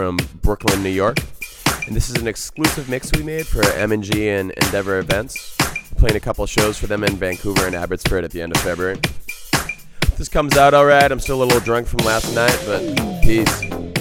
from Brooklyn, New York. And this is an exclusive mix we made for M&G and Endeavor events. playing a couple shows for them in Vancouver and Abbotsford at the end of February. This comes out alright. I'm still a little drunk from last night, but peace.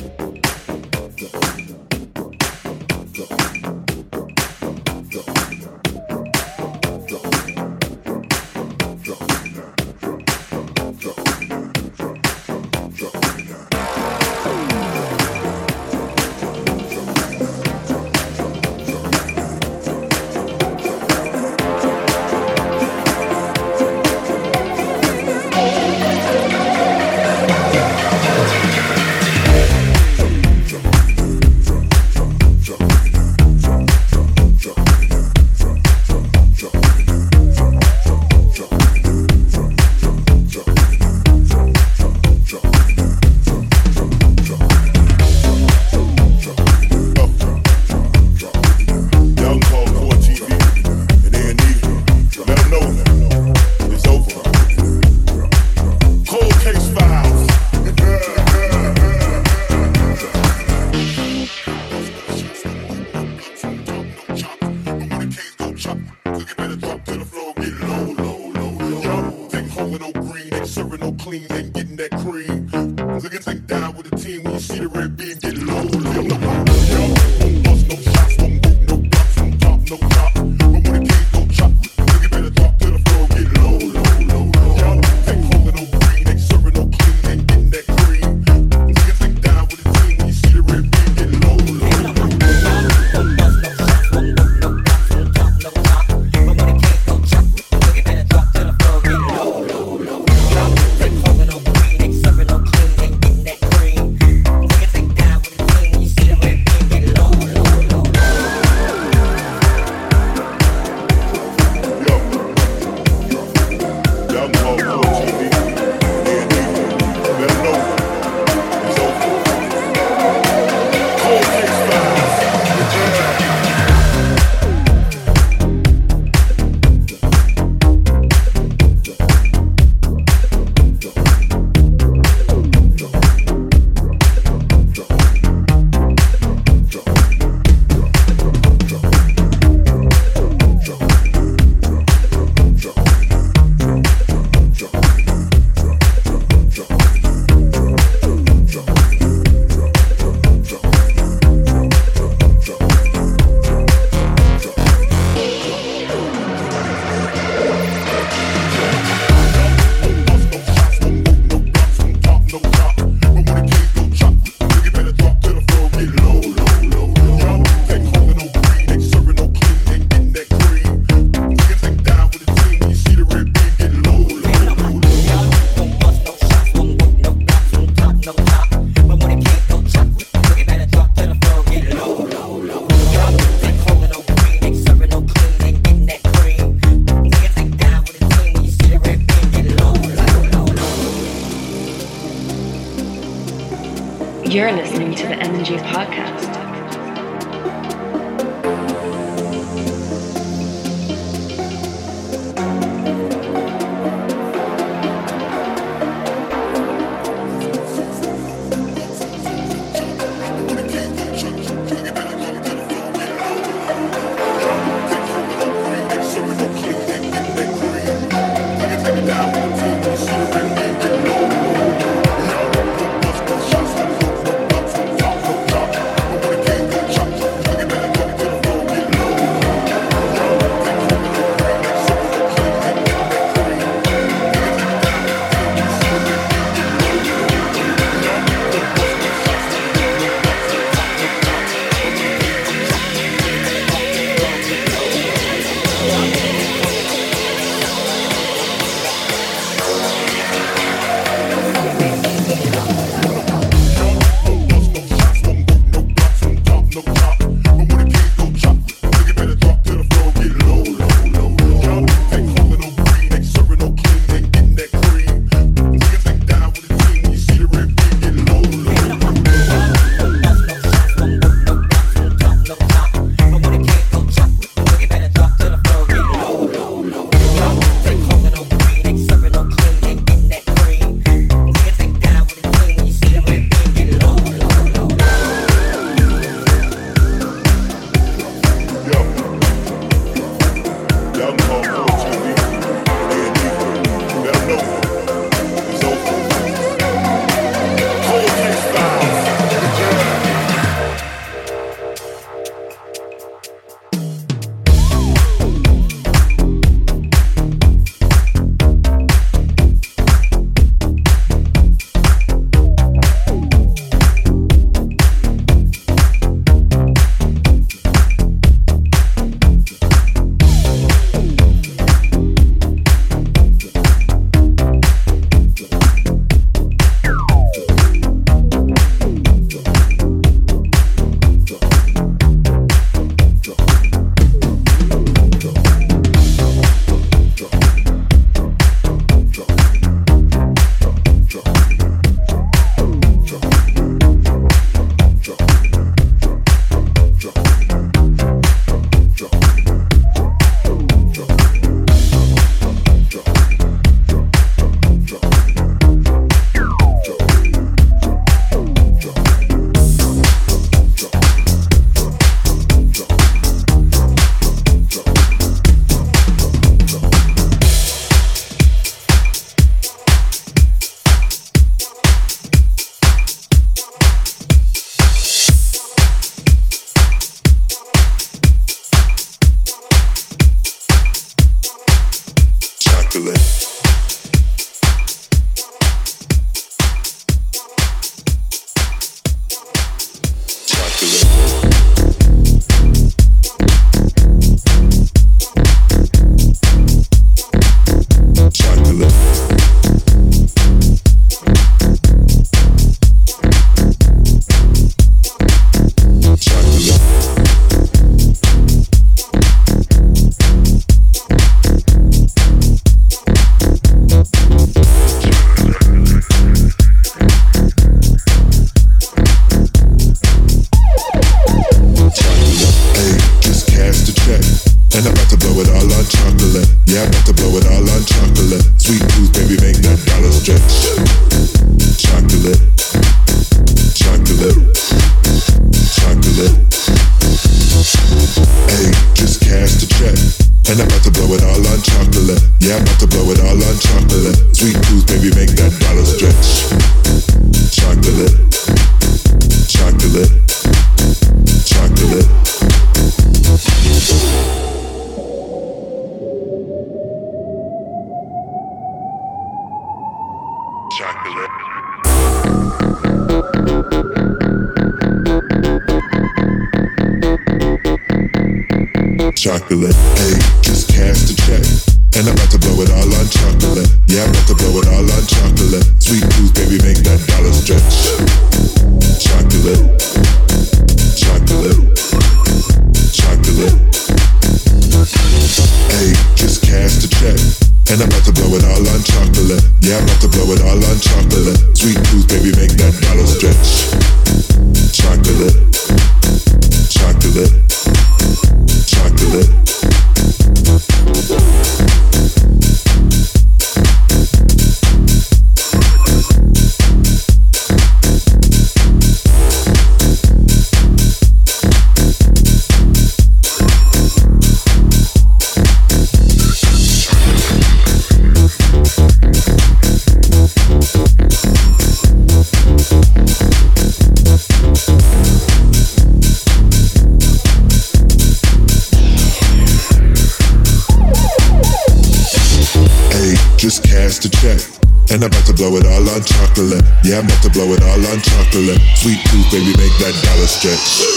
Stretch.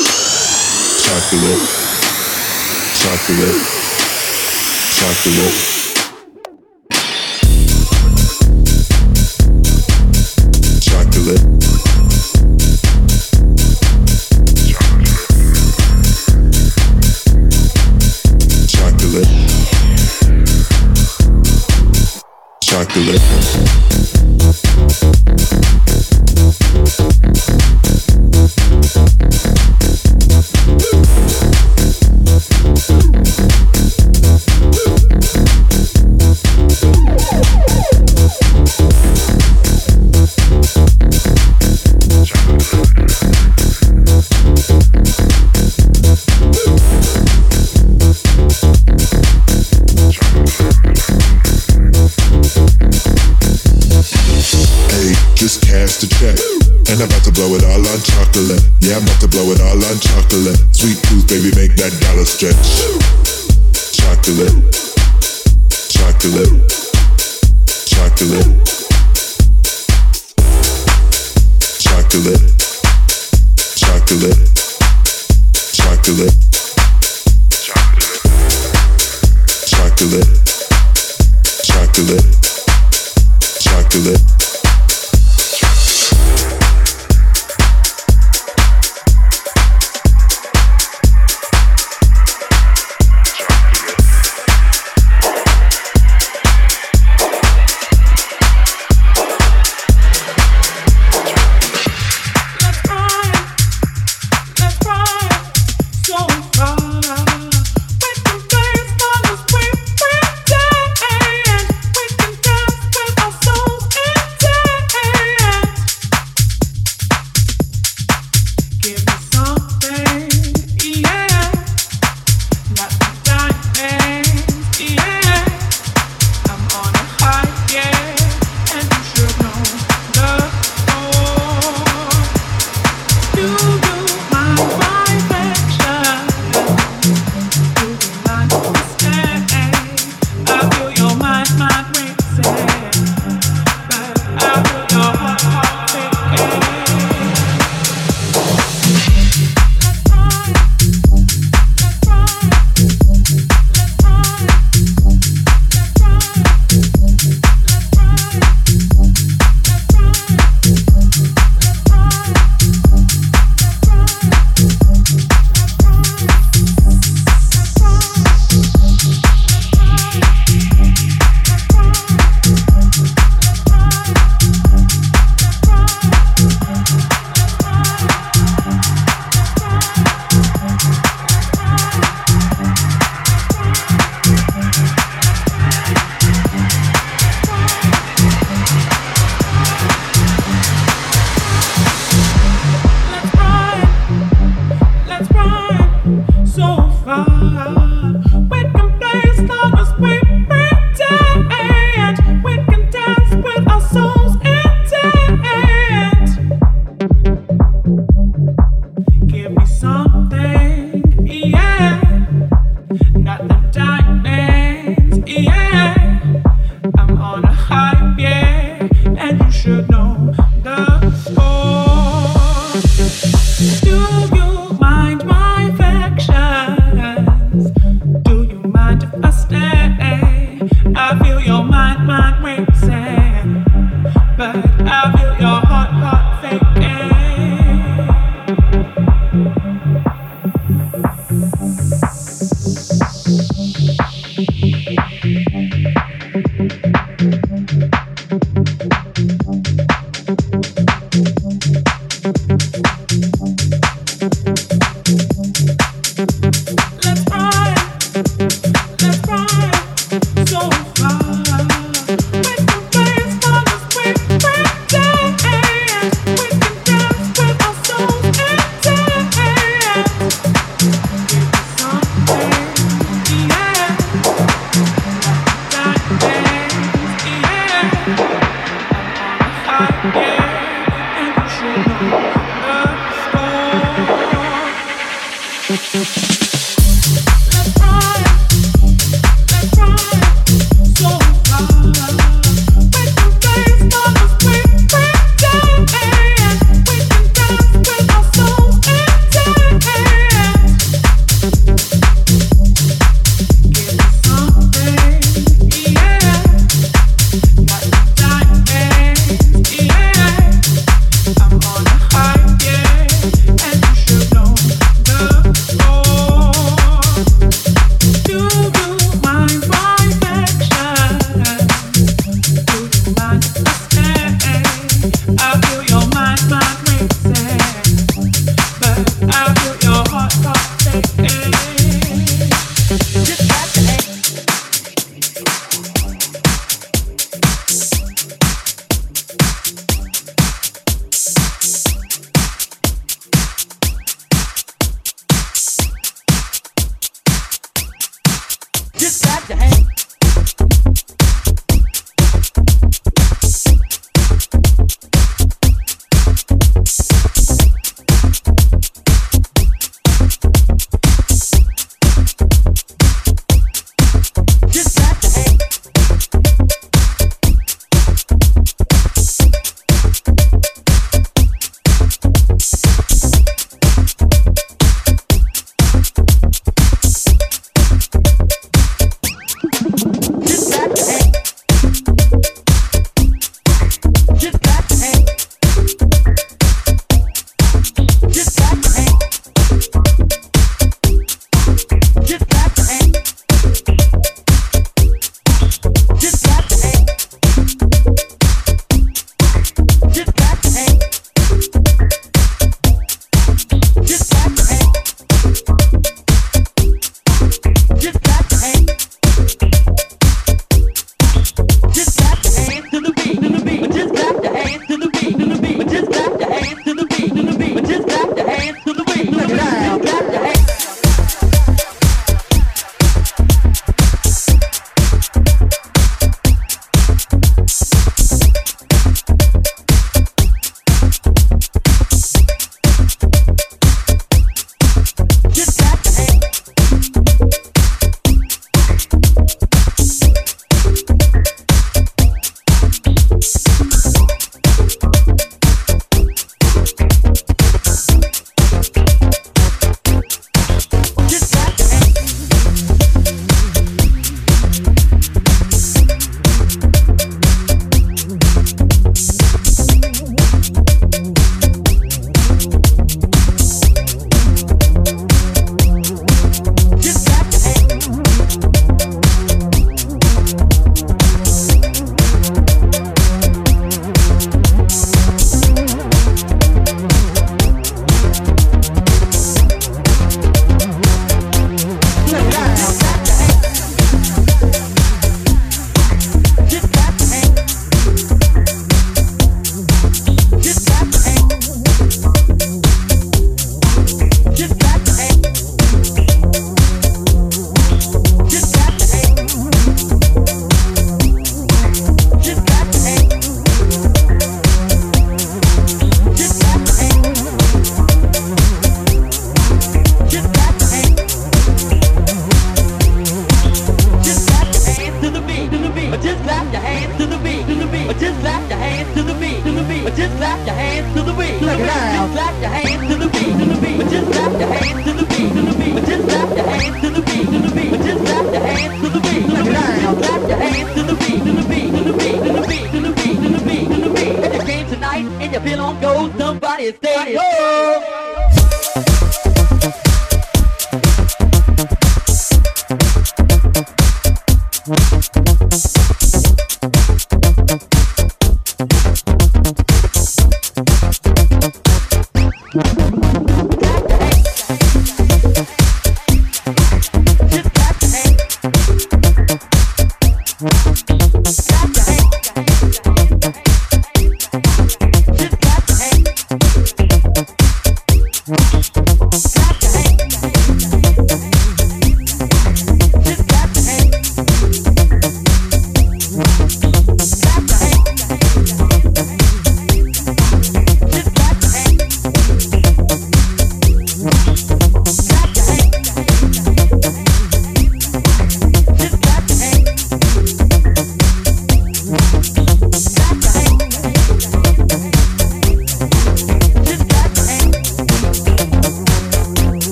Chocolate. Chocolate. Chocolate. chocolate, chocolate, chocolate.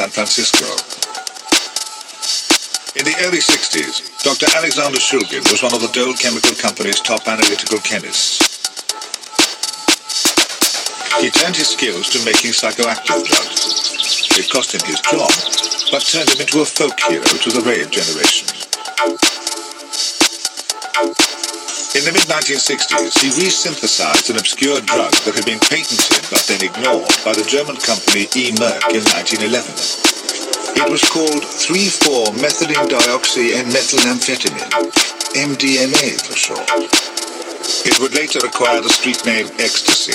San Francisco. In the early 60s, Dr. Alexander Shulgin was one of the Dow Chemical Company's top analytical chemists. He turned his skills to making psychoactive drugs. It cost him his job, but turned him into a folk hero to the rave generation. In the mid-1960s, he resynthesized an obscure drug that had been patented but then ignored by the German company E. Merck in 1911. It was called 3,4-methylene dioxy-N-methylamphetamine, MDMA for short. It would later acquire the street name ecstasy.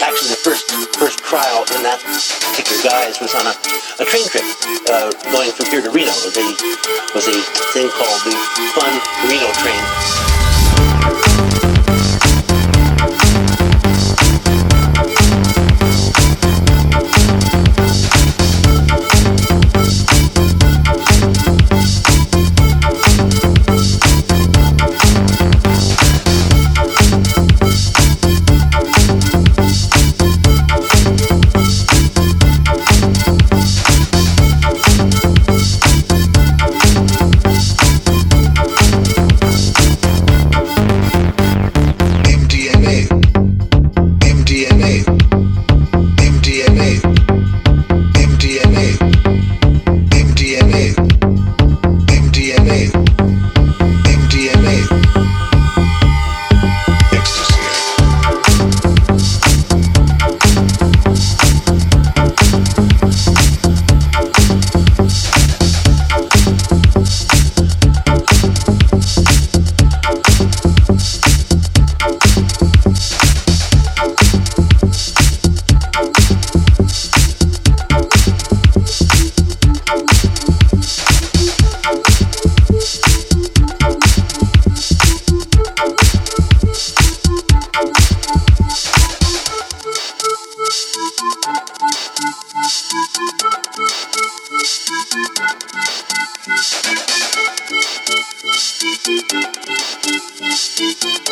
Actually, the first first trial in that particular guise was on a, a train trip uh, going from here to Reno. It was a, was a thing called the Fun Reno Train Thank you.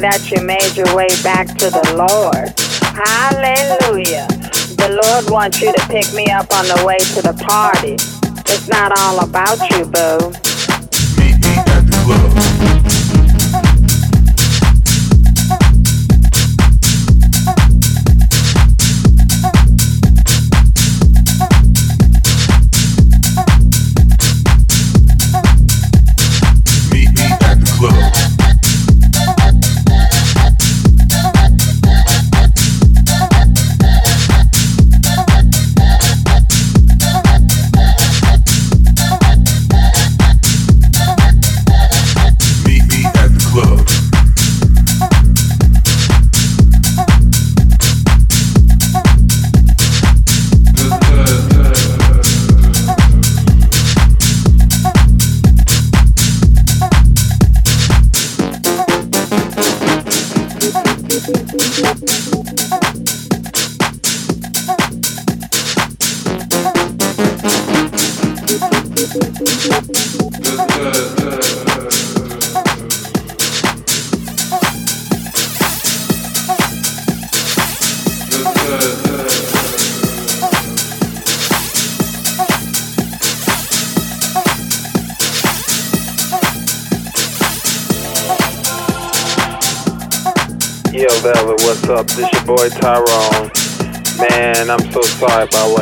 that you made your way back to the Lord. Hallelujah. The Lord wants you to pick me up on the way to the party. It's not all about you, boo.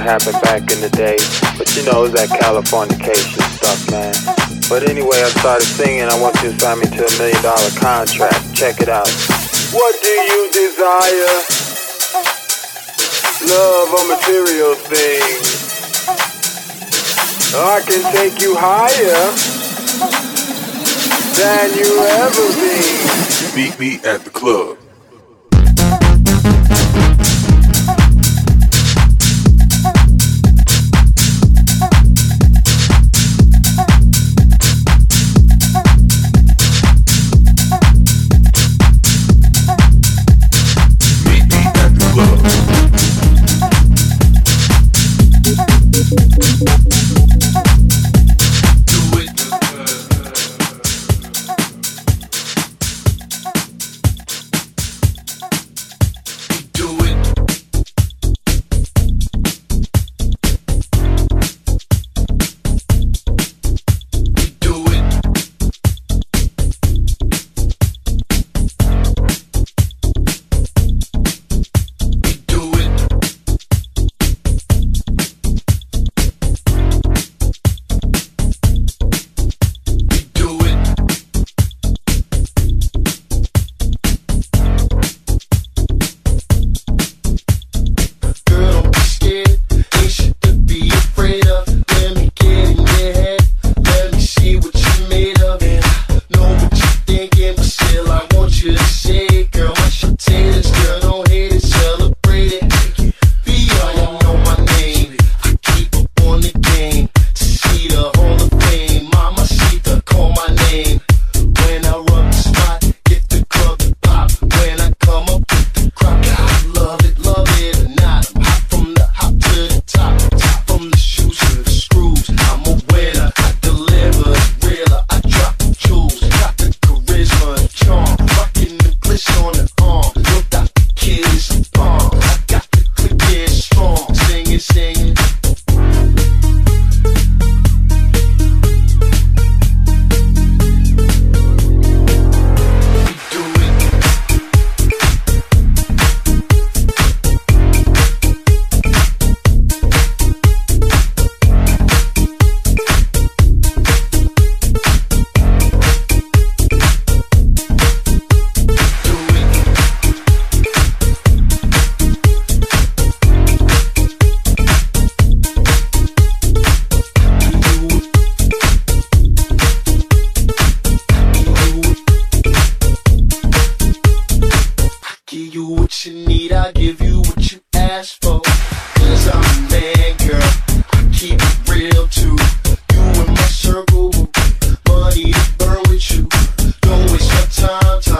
Happened back in the day. But you know, it was that Californication stuff, man. But anyway, I started singing. I want you to sign me to a million dollar contract. Check it out. What do you desire? Love or material things? I can take you higher than you ever been. Meet me at the club. man, girl. Keep it real too. You in my circle, money burn with you. Don't waste your time. time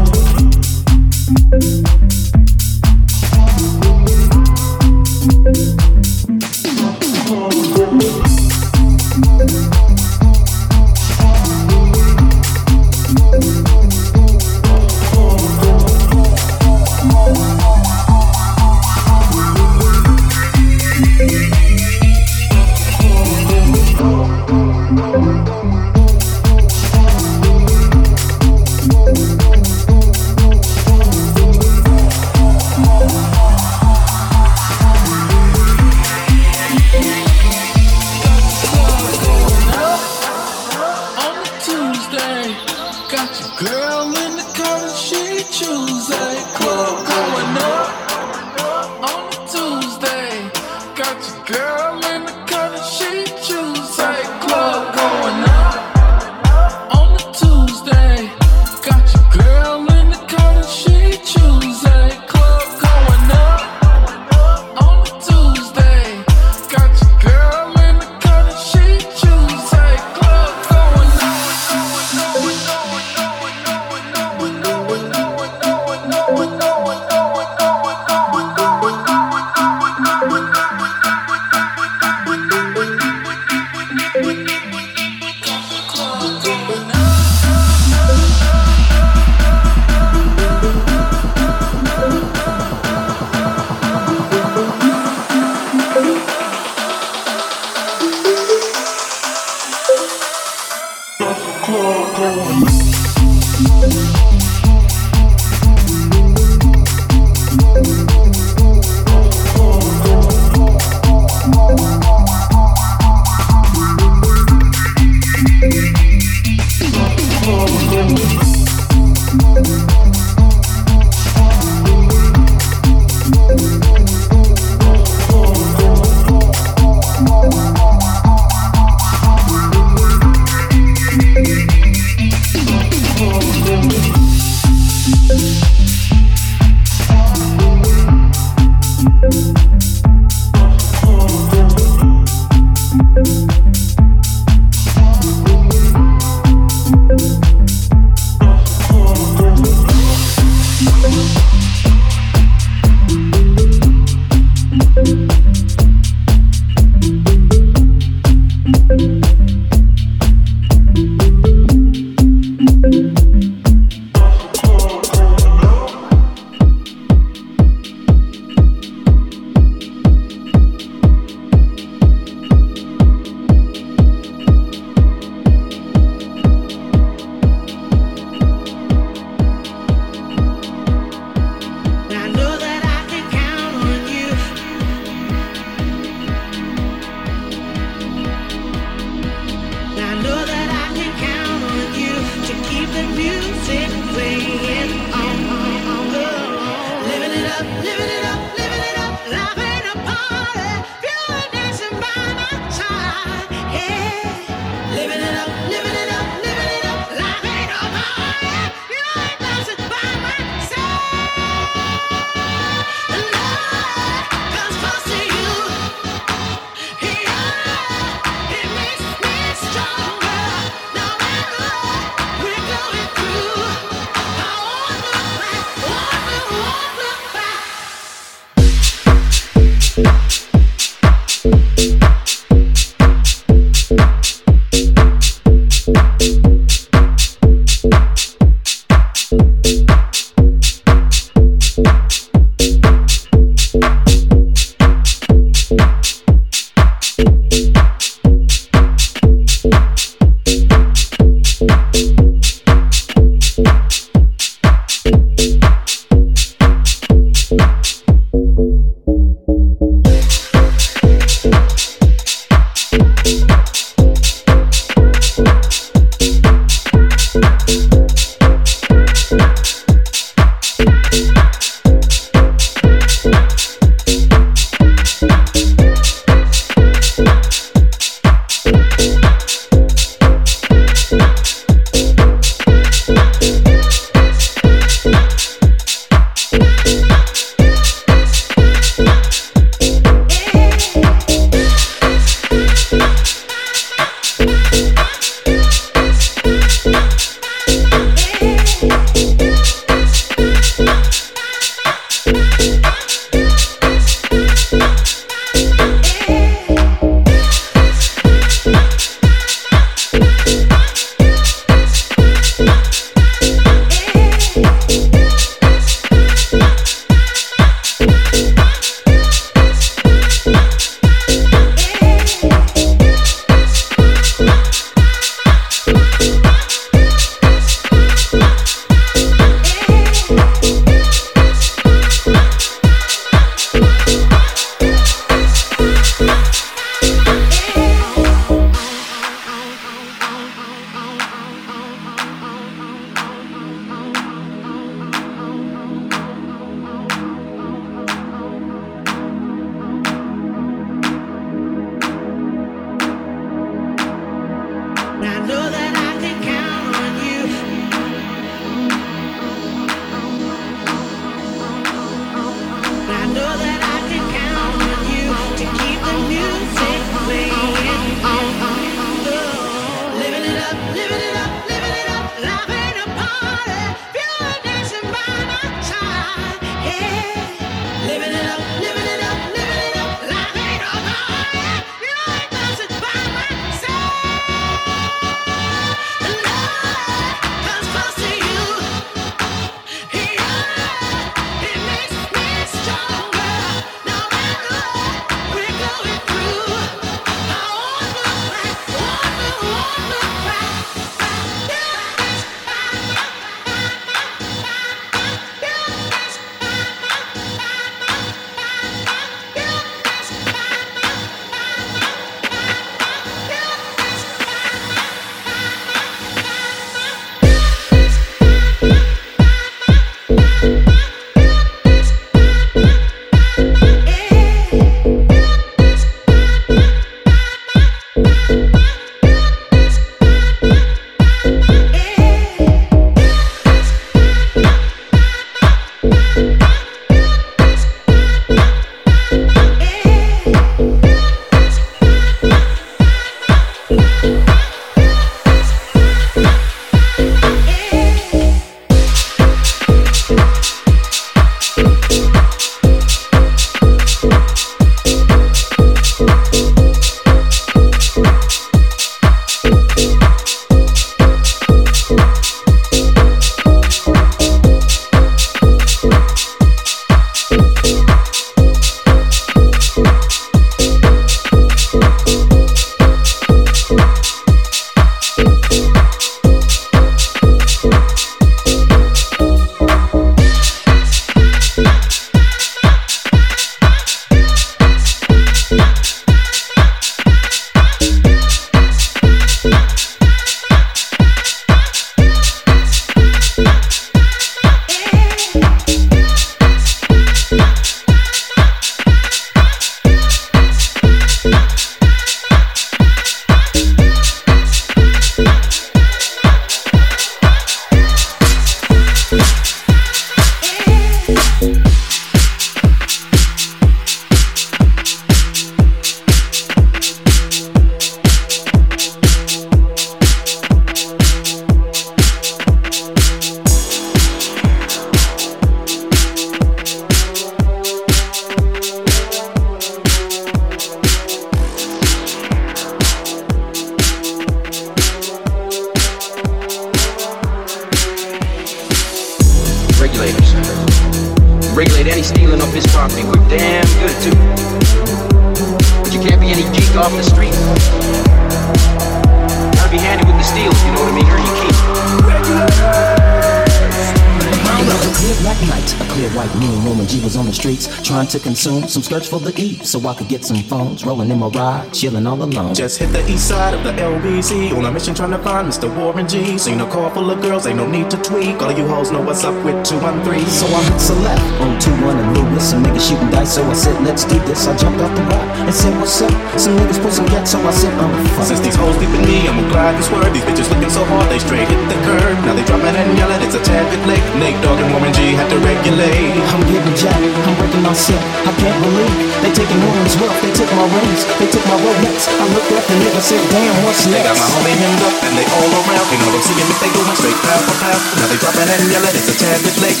moon. G was on the streets trying to consume some skirts for the E, so I could get some phones. Rolling in my ride, chilling all alone. Just hit the east side of the LBC on a mission trying to find Mr. Warren G. Seen a car full of girls, ain't no need to tweak. All of you hoes know what's up with 213. So I hit select on 2-1 and Lewis. Some niggas shooting dice, so I said, let's do this. I jumped off the rock and said, what's up? Some niggas put some gas, so I said, I'm fine. Since these hoes deep me, I'm glad this word. These bitches looking so hard, they straight hit the curb. Now they dropping and yelling, it's a tad bit late. Nate Dogg and Warren G had to regulate. I'm getting jacked, I'm breaking myself. I can't believe they taking women's wealth. They took my rings, they took my Rolex. I looked up and nigga said, damn, what's They next? got my homie hemmed up and they all around. You know them seeing if they going straight pound for pound. Now they dropping and yelling, it's a tad bit late.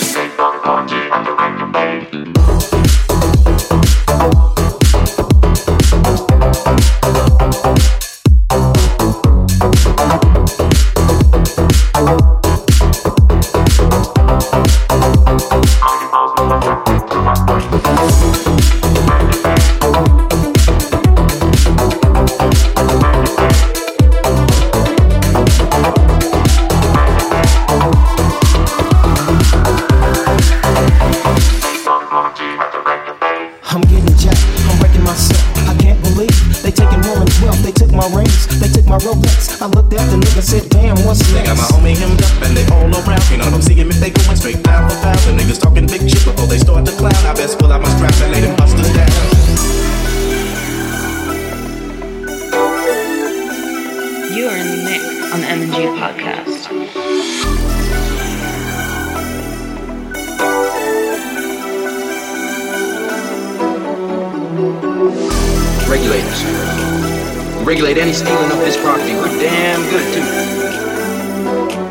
Any stealing of this property. We're damn good too.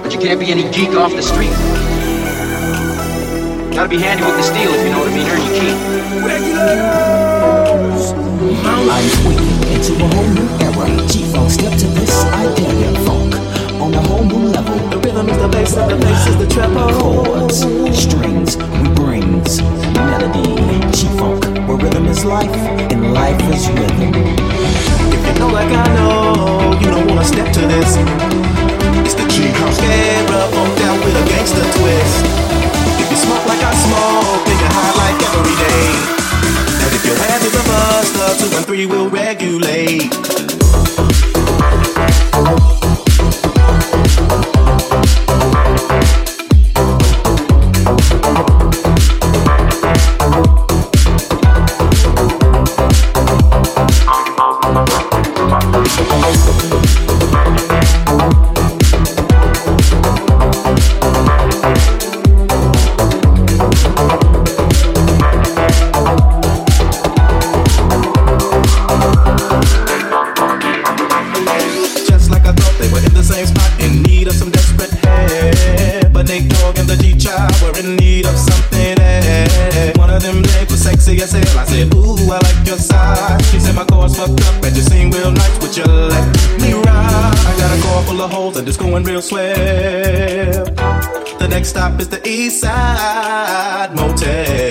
But you can't be any geek off the street. Gotta be handy with the steel, if you know what I mean. Earn your keep. I'm waking into a whole new era. G-Funk, step to this, I dare ya. Funk on a whole new level. The rhythm is the bass and the bass is the treble. Chords, strings, we brings melody. G-Funk, where rhythm is life and life is rhythm. If you know like I know, you don't wanna step to this. It's the G House era, funked out with a gangster twist. If you smoke like I smoke, then you high like every day. And if your head is a buster, two and three will regulate. Stop is the East Side Motel.